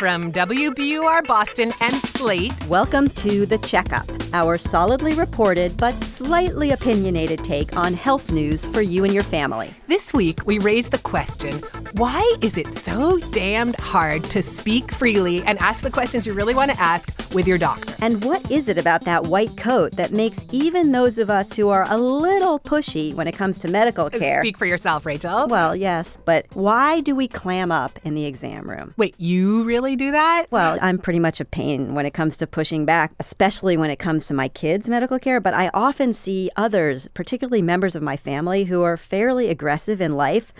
from WBUR Boston and Slate. Welcome to The Checkup, our solidly reported but slightly opinionated take on health news for you and your family. This week, we raise the question why is it so damned hard to speak freely and ask the questions you really want to ask with your doctor? And what is it about that white coat that makes even those of us who are a little pushy when it comes to medical uh, care? Speak for yourself, Rachel. Well, yes, but why do we clam up in the exam room? Wait, you really do that? Well, I'm pretty much a pain when it comes to pushing back, especially when it comes to my kids' medical care, but I often see others, particularly members of my family, who are fairly aggressive in life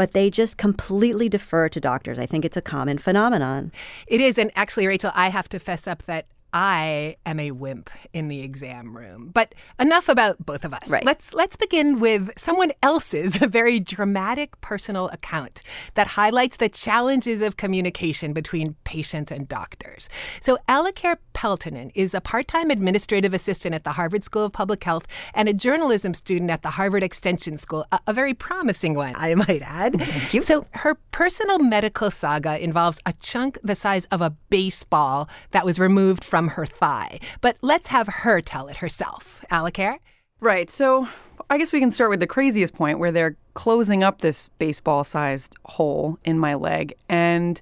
but they just completely defer to doctors. I think it's a common phenomenon. It is. And actually, Rachel, I have to fess up that I am a wimp in the exam room. But enough about both of us. Right. Let's let's begin with someone else's very dramatic personal account that highlights the challenges of communication between patients and doctors. So Alacare Peltonen is a part-time administrative assistant at the Harvard School of Public Health and a journalism student at the Harvard Extension School, a, a very promising one, I might add. Thank you. So her personal medical saga involves a chunk the size of a baseball that was removed from her thigh. But let's have her tell it herself. Alacare? Right. So I guess we can start with the craziest point where they're closing up this baseball sized hole in my leg and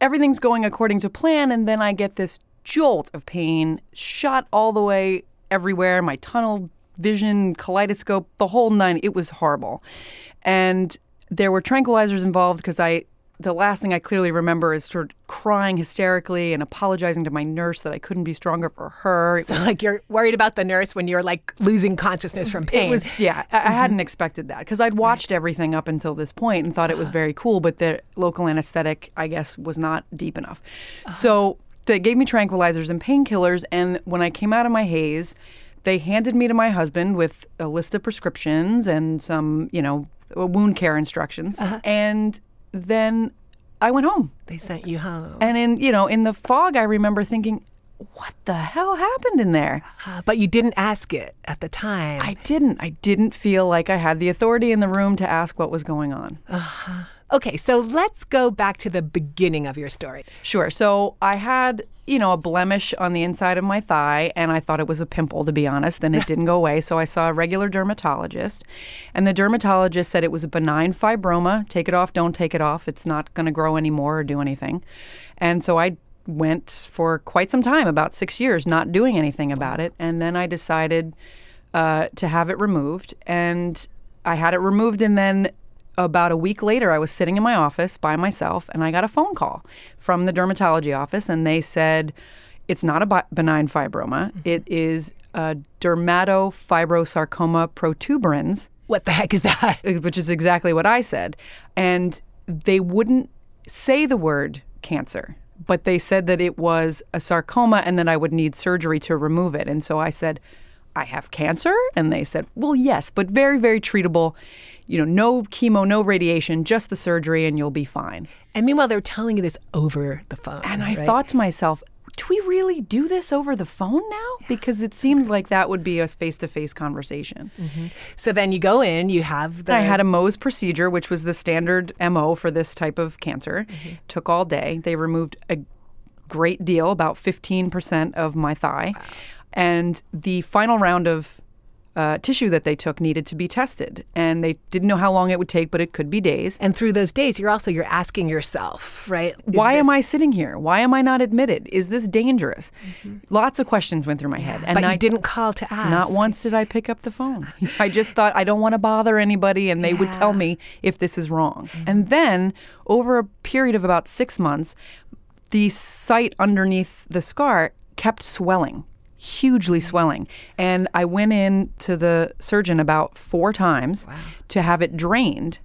everything's going according to plan. And then I get this jolt of pain, shot all the way everywhere, my tunnel vision, kaleidoscope, the whole nine. It was horrible. And there were tranquilizers involved because I the last thing I clearly remember is sort of crying hysterically and apologizing to my nurse that I couldn't be stronger for her. So, like, you're worried about the nurse when you're like losing consciousness from pain. It was, yeah, I, I hadn't mm-hmm. expected that because I'd watched everything up until this point and thought it was very cool, but the local anesthetic, I guess, was not deep enough. Uh-huh. So they gave me tranquilizers and painkillers, and when I came out of my haze, they handed me to my husband with a list of prescriptions and some, you know, wound care instructions. Uh-huh. And then I went home. They sent you home. And in, you know, in the fog, I remember thinking, what the hell happened in there? Uh, but you didn't ask it at the time. I didn't. I didn't feel like I had the authority in the room to ask what was going on. Okay, so let's go back to the beginning of your story. Sure. So I had, you know, a blemish on the inside of my thigh, and I thought it was a pimple, to be honest, and it didn't go away. So I saw a regular dermatologist, and the dermatologist said it was a benign fibroma. Take it off, don't take it off. It's not going to grow anymore or do anything. And so I went for quite some time, about six years, not doing anything about it. And then I decided uh, to have it removed. And I had it removed, and then about a week later, I was sitting in my office by myself and I got a phone call from the dermatology office, and they said, It's not a bi- benign fibroma. Mm-hmm. It is a dermatofibrosarcoma protuberans, What the heck is that? which is exactly what I said. And they wouldn't say the word cancer, but they said that it was a sarcoma and that I would need surgery to remove it. And so I said, I have cancer? And they said, Well, yes, but very, very treatable. You know, no chemo, no radiation, just the surgery, and you'll be fine. And meanwhile, they're telling you this over the phone. And I right? thought to myself, do we really do this over the phone now? Because it seems like that would be a face to face conversation. Mm-hmm. So then you go in, you have the. I had a Mohs procedure, which was the standard MO for this type of cancer. Mm-hmm. Took all day. They removed a great deal, about 15% of my thigh. And the final round of uh, tissue that they took needed to be tested. And they didn't know how long it would take, but it could be days. And through those days, you're also you're asking yourself, right? Why am I sitting here? Why am I not admitted? Is this dangerous? Lots of questions went through my head. And But I didn't call to ask. Not once did I pick up the phone. I just thought I don't want to bother anybody, and they would tell me if this is wrong. And then, over a period of about six months, the site underneath the scar kept swelling, hugely swelling. And I went in to the surgeon about four times to have it drained.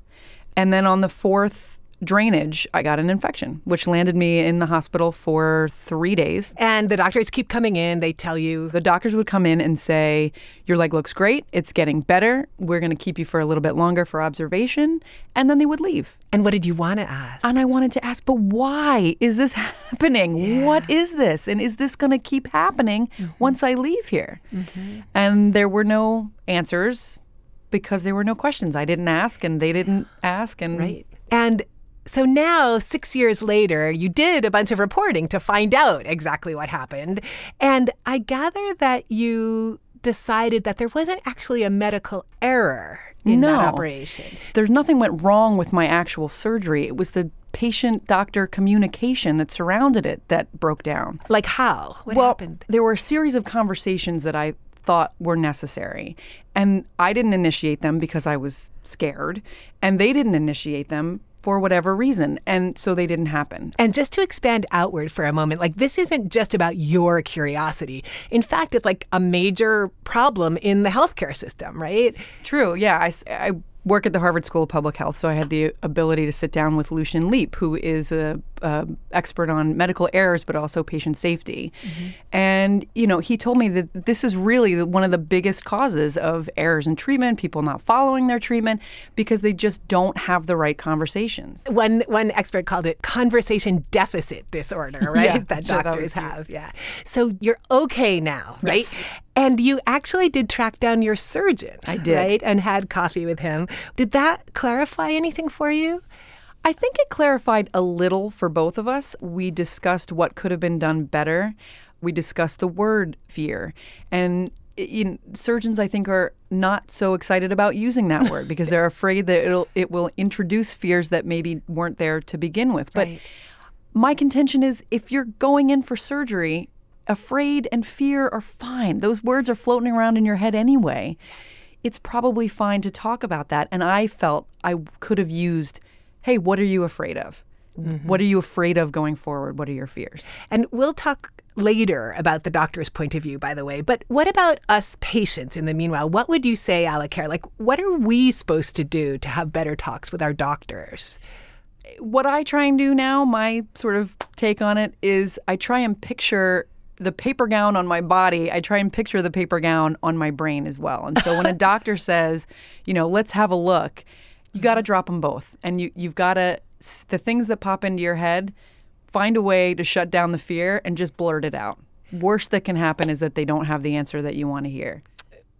And then on the fourth drainage, I got an infection, which landed me in the hospital for three days. And the doctors keep coming in. They tell you The doctors would come in and say, Your leg looks great. It's getting better. We're going to keep you for a little bit longer for observation. And then they would leave. And what did you want to ask? And I wanted to ask, But why is this happening? What is this? And is this going to keep happening mm-hmm. once I leave here? Mm-hmm. And there were no answers because there were no questions. I didn't ask and they didn't ask. And right. And So now, six years later, you did a bunch of reporting to find out exactly what happened. And I gather that you decided that there wasn't actually a medical error in no. that operation. There's nothing went wrong with my actual surgery. It was the patient doctor communication that surrounded it that broke down. Like how? What well, happened? There were a series of conversations that I thought were necessary. And I didn't initiate them because I was scared, and they didn't initiate them for whatever reason. And so they didn't happen. And just to expand outward for a moment, like this isn't just about your curiosity. In fact, it's like a major problem in the healthcare system, right? True. Yeah. I, I work at the Harvard School of Public Health, so I had the ability to sit down with Lucian Leape, who is a, a expert on medical errors, but also patient safety. Mm-hmm. And you know, he told me that this is really one of the biggest causes of errors in treatment, people not following their treatment because they just don't have the right conversations. One one expert called it conversation deficit disorder, right? yeah, that doctors that have. Yeah. So you're okay now, right? Yes. And you actually did track down your surgeon. I did. Right? And had coffee with him. Did that clarify anything for you? I think it clarified a little for both of us. We discussed what could have been done better. We discussed the word fear. And surgeons, I think, are not so excited about using that word because they're afraid that it'll, it will introduce fears that maybe weren't there to begin with. But right. my contention is if you're going in for surgery, afraid and fear are fine. Those words are floating around in your head anyway. It's probably fine to talk about that. And I felt I could have used, hey, what are you afraid of? Mm-hmm. What are you afraid of going forward? What are your fears? And we'll talk later about the doctor's point of view, by the way. But what about us patients in the meanwhile? What would you say, Alacare? Like, what are we supposed to do to have better talks with our doctors? What I try and do now, my sort of take on it is I try and picture the paper gown on my body, I try and picture the paper gown on my brain as well. And so when a doctor says, you know, let's have a look, you got to drop them both. And you, you've got to, the things that pop into your head, find a way to shut down the fear and just blurt it out. Worst that can happen is that they don't have the answer that you want to hear.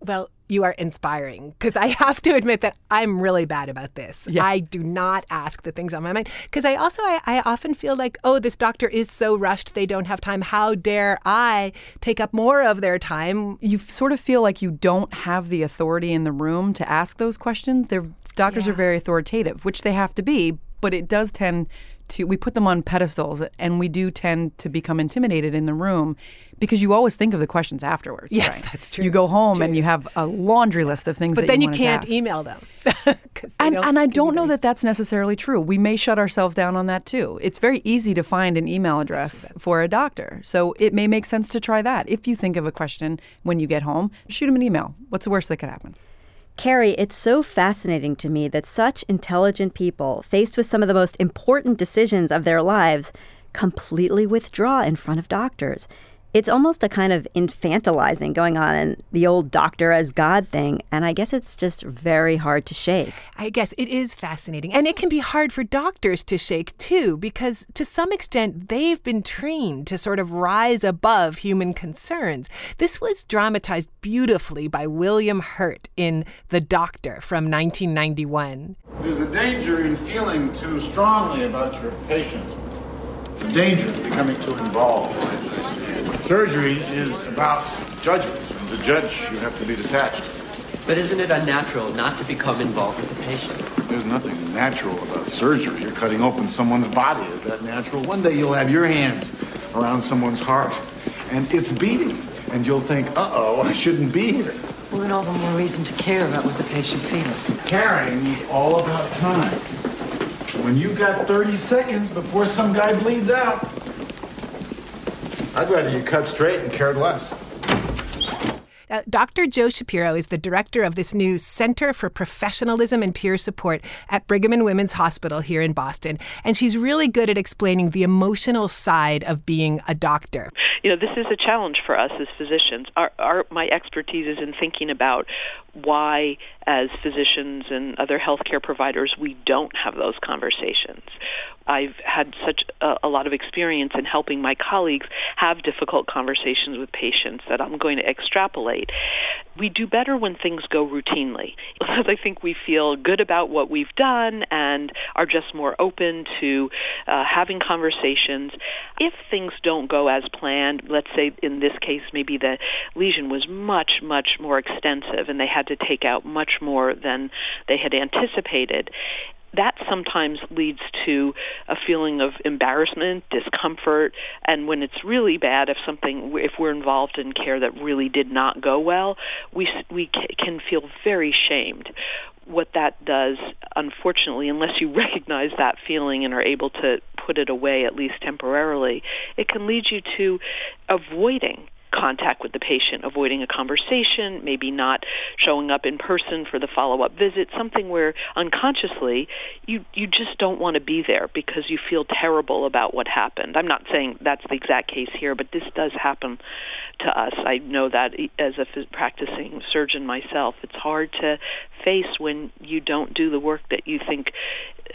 Well, you are inspiring because I have to admit that I'm really bad about this. Yeah. I do not ask the things on my mind because I also I, I often feel like oh this doctor is so rushed they don't have time. How dare I take up more of their time? You sort of feel like you don't have the authority in the room to ask those questions. Their doctors Yeah. are very authoritative, which they have to be, but it does tend to we put them on pedestals and we do tend to become intimidated in the room because you always think of the questions afterwards. Yes, right? that's true. You go home and you have a laundry list of things But that then you, you can't email them. And, and I don't know that that's necessarily true. We may shut ourselves down on that too. It's very easy to find an email address for a doctor. So it may make sense to try that. If you think of a question when you get home, shoot them an email. What's the worst that could happen? Carey, it's so fascinating to me that such intelligent people, faced with some of the most important decisions of their lives, completely withdraw in front of doctors. It's almost a kind of infantilizing going on in the old doctor as God thing, and I guess it's just very hard to shake. I guess it is fascinating. And it can be hard for doctors to shake too, because to some extent they've been trained to sort of rise above human concerns. This was dramatized beautifully by William Hurt in The Doctor from 1991. There's a danger in feeling too strongly about your patient. The danger of becoming too involved. Surgery is about judgment. And to judge, you have to be detached. But isn't it unnatural not to become involved with the patient? There's nothing natural about surgery. You're cutting open someone's body. Is that natural? One day you'll have your hands around someone's heart, and it's beating. And you'll think, uh oh, I shouldn't be here. Well, then all the more reason to care about what the patient feels. Caring is all about time. When you've got 30 seconds before some guy bleeds out, I'd rather you cut straight and cared less. Uh, Dr. Jo Shapiro is the director of this new Center for Professionalism and Peer Support at Brigham and Women's Hospital here in Boston. And she's really good at explaining the emotional side of being a doctor. you know, this is a challenge for us as physicians. Our, our, my expertise is in thinking about why, as physicians and other healthcare providers, we don't have those conversations. I've had such a, a lot of experience in helping my colleagues have difficult conversations with patients that I'm going to extrapolate. We do better when things go routinely. Because I think we feel good about what we've done and are just more open to uh, having conversations. If things don't go as planned, let's say in this case maybe the lesion was much, much more extensive and they had to take out much more than they had anticipated, that sometimes leads to a feeling of embarrassment, discomfort, and when it's really bad, if something, if we're involved in care that really did not go well, we we can feel very shamed. What that does, unfortunately, unless you recognize that feeling and are able to put it away at least temporarily, it can lead you to avoiding contact with the patient, avoiding a conversation, maybe not showing up in person for the follow-up visit, something where unconsciously you you just don't want to be there because you feel terrible about what happened. I'm not saying that's the exact case here, but this does happen to us. I know that as a practicing surgeon myself, it's hard to face when you don't do the work that you think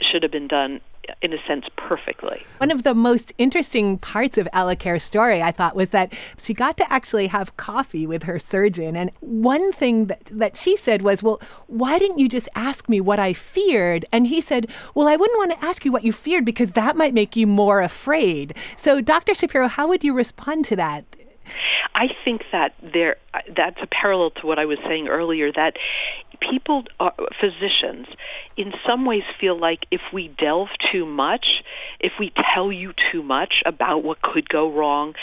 should have been done in a sense, perfectly. One of the most interesting parts of Alacare's story, I thought, was that she got to actually have coffee with her surgeon. And one thing that, that she said was, Well, why didn't you just ask me what I feared? And he said, Well, I wouldn't want to ask you what you feared because that might make you more afraid. So, Dr. Shapiro, how would you respond to that? I think that there that's a parallel to what I was saying earlier that people are, physicians in some ways feel like if we delve too much, if we tell you too much about what could go wrong,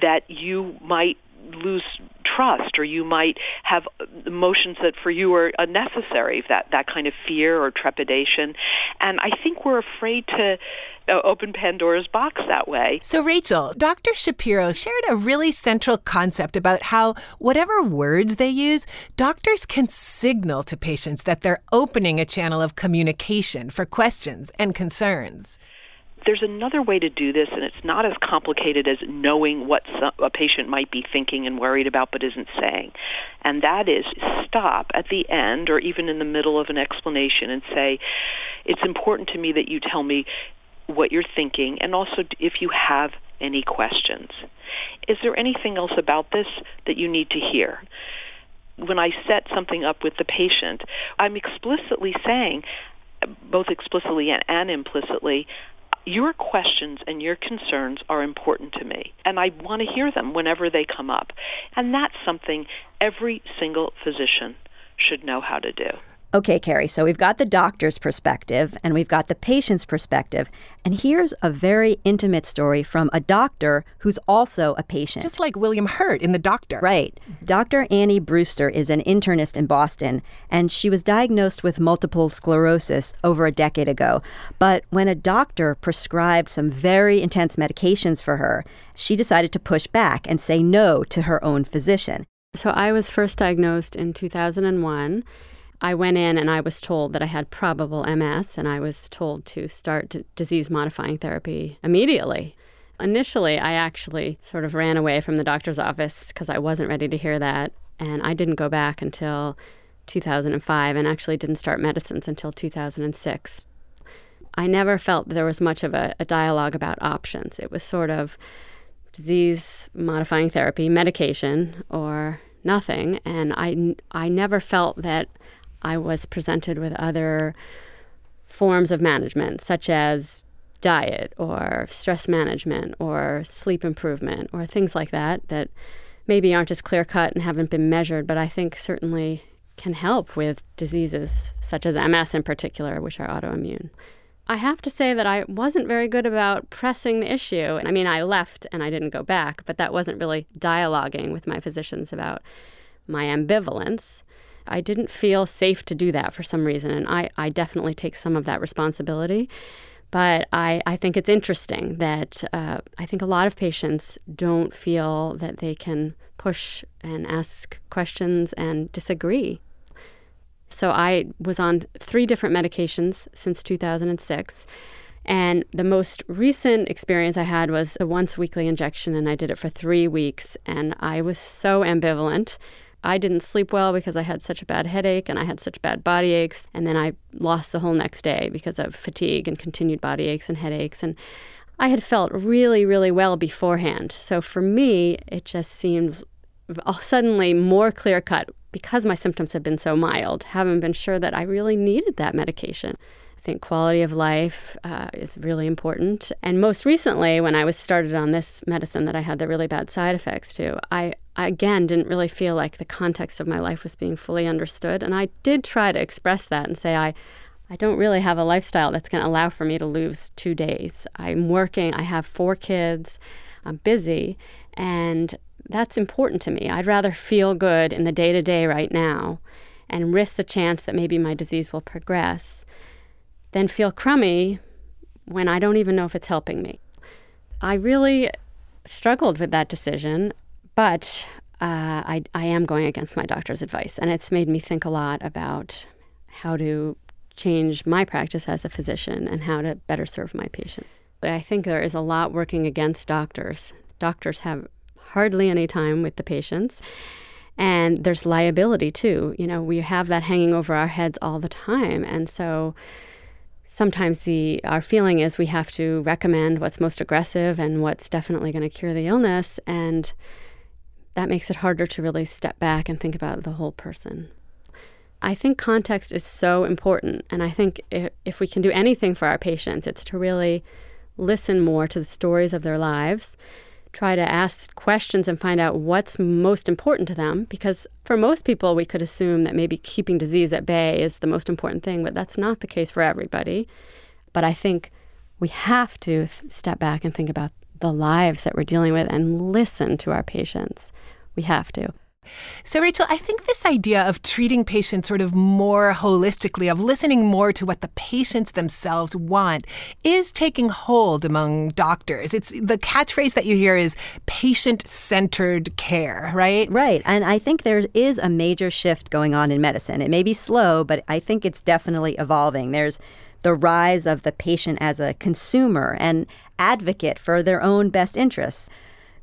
that you might lose trust or you might have emotions that for you are unnecessary that that kind of fear or trepidation. And i think we're afraid to uh, open Pandora's box that way. So, Rachel, Dr. Shapiro shared a really central concept about how whatever words they use, doctors can signal to patients that they're opening a channel of communication for questions and concerns there's another way to do this, and it's not as complicated as knowing what a patient might be thinking and worried about but isn't saying. And that is stop at the end or even in the middle of an explanation and say, It's important to me that you tell me what you're thinking, and also if you have any questions. Is there anything else about this that you need to hear? When I set something up with the patient, I'm explicitly saying, both explicitly and, and implicitly, your questions and your concerns are important to me, and I want to hear them whenever they come up. And that's something every single physician should know how to do. Okay, Carey, so we've got the doctor's perspective and we've got the patient's perspective. And here's a very intimate story from a doctor who's also a patient. Just like William Hurt in The Doctor. Right. Dr. Annie Brewster is an internist in Boston, and she was diagnosed with multiple sclerosis over a decade ago. But when a doctor prescribed some very intense medications for her, she decided to push back and say no to her own physician. So I was first diagnosed in 2001 I went in and I was told that I had probable MS, and I was told to start disease modifying therapy immediately. Initially, I actually sort of ran away from the doctor's office because I wasn't ready to hear that, and I didn't go back until 2005 and actually didn't start medicines until 2006. I never felt there was much of a, a dialogue about options. It was sort of disease modifying therapy, medication, or nothing. And I, I never felt that I was presented with other forms of management, such as diet or stress management or sleep improvement or things like that, that maybe aren't as clear cut and haven't been measured, but I think certainly can help with diseases such as MS in particular, which are autoimmune. I have to say that I wasn't very good about pressing the issue. I mean, I left and I didn't go back, but that wasn't really dialoguing with my physicians about my ambivalence. I didn't feel safe to do that for some reason, and I, I definitely take some of that responsibility. But I, I think it's interesting that uh, I think a lot of patients don't feel that they can push and ask questions and disagree. So I was on three different medications since 2006. And the most recent experience I had was a once weekly injection, and I did it for three weeks. And I was so ambivalent. I didn't sleep well because I had such a bad headache and I had such bad body aches. And then I lost the whole next day because of fatigue and continued body aches and headaches. And I had felt really, really well beforehand. So for me, it just seemed suddenly more clear cut because my symptoms had been so mild, haven't been sure that I really needed that medication. I think quality of life uh, is really important. And most recently, when I was started on this medicine that I had the really bad side effects to, I, I again didn't really feel like the context of my life was being fully understood. And I did try to express that and say, I, I don't really have a lifestyle that's going to allow for me to lose two days. I'm working, I have four kids, I'm busy, and that's important to me. I'd rather feel good in the day to day right now and risk the chance that maybe my disease will progress than feel crummy when I don't even know if it's helping me. I really struggled with that decision, but uh, I, I am going against my doctor's advice, and it's made me think a lot about how to change my practice as a physician and how to better serve my patients. But I think there is a lot working against doctors. Doctors have hardly any time with the patients. And there's liability too. You know, we have that hanging over our heads all the time. And so sometimes the our feeling is we have to recommend what's most aggressive and what's definitely going to cure the illness and that makes it harder to really step back and think about the whole person. I think context is so important. And I think if, if we can do anything for our patients, it's to really listen more to the stories of their lives, try to ask questions and find out what's most important to them. Because for most people, we could assume that maybe keeping disease at bay is the most important thing, but that's not the case for everybody. But I think we have to step back and think about the lives that we're dealing with and listen to our patients. We have to. So, Rachel, I think this idea of treating patients sort of more holistically, of listening more to what the patients themselves want, is taking hold among doctors. It's the catchphrase that you hear is patient centered care, right? Right. And I think there is a major shift going on in medicine. It may be slow, but I think it's definitely evolving. There's the rise of the patient as a consumer and advocate for their own best interests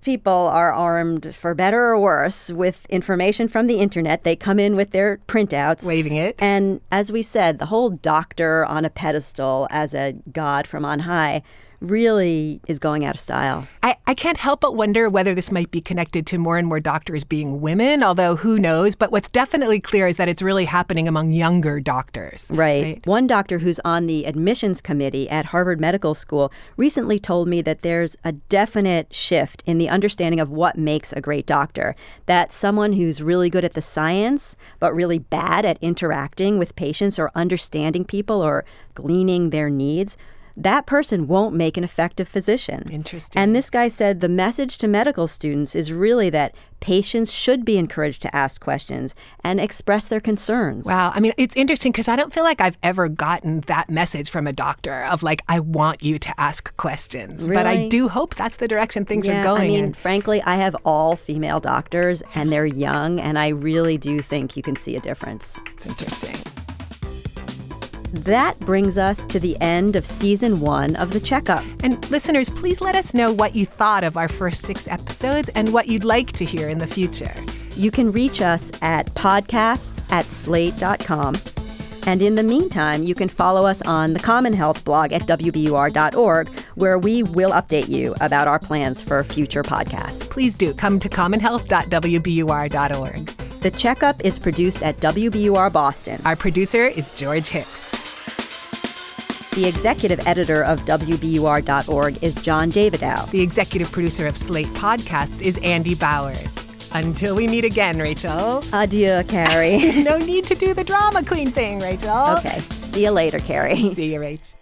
people are armed, for better or worse, with information from the internet. They come in with their printouts, waving it. And as we said, the whole doctor on a pedestal as a god from on high really is going out of style. I, I can't help but wonder whether this might be connected to more and more doctors being women, although who knows. But what's definitely clear is that it's really happening among younger doctors. Right. right. One doctor who's on the admissions committee at Harvard Medical School recently told me that there's a definite shift in the understanding of what makes a great doctor. That someone who's really good at the science, but really bad at interacting with patients or understanding people or gleaning their needs that person won't make an effective physician. Interesting. And this guy said the message to medical students is really that patients should be encouraged to ask questions and express their concerns. Wow. I mean, it's interesting because I don't feel like I've ever gotten that message from a doctor of like, I want you to ask questions. Really? But I do hope that's the direction things yeah, are going I mean, in. frankly, I have all female doctors and they're young, and I really do think you can see a difference. It's interesting. That brings us to the end of season one of The Checkup. And listeners, please let us know what you thought of our first six episodes and what you'd like to hear in the future. You can reach us at podcasts at slate.com. And in the meantime, you can follow us on the Common Health blog at WBUR.org, where we will update you about our plans for future podcasts. Please do come to commonhealth.wbur.org. The Checkup is produced at WBUR Boston. Our producer is George Hicks. The executive editor of WBUR.org is John Davidow. The executive producer of Slate Podcasts is Andy Bowers. Until we meet again, Rachel. Adieu, Carey. no need to do the drama queen thing, Rachel. Okay. See you later, Carey. See you, Rach.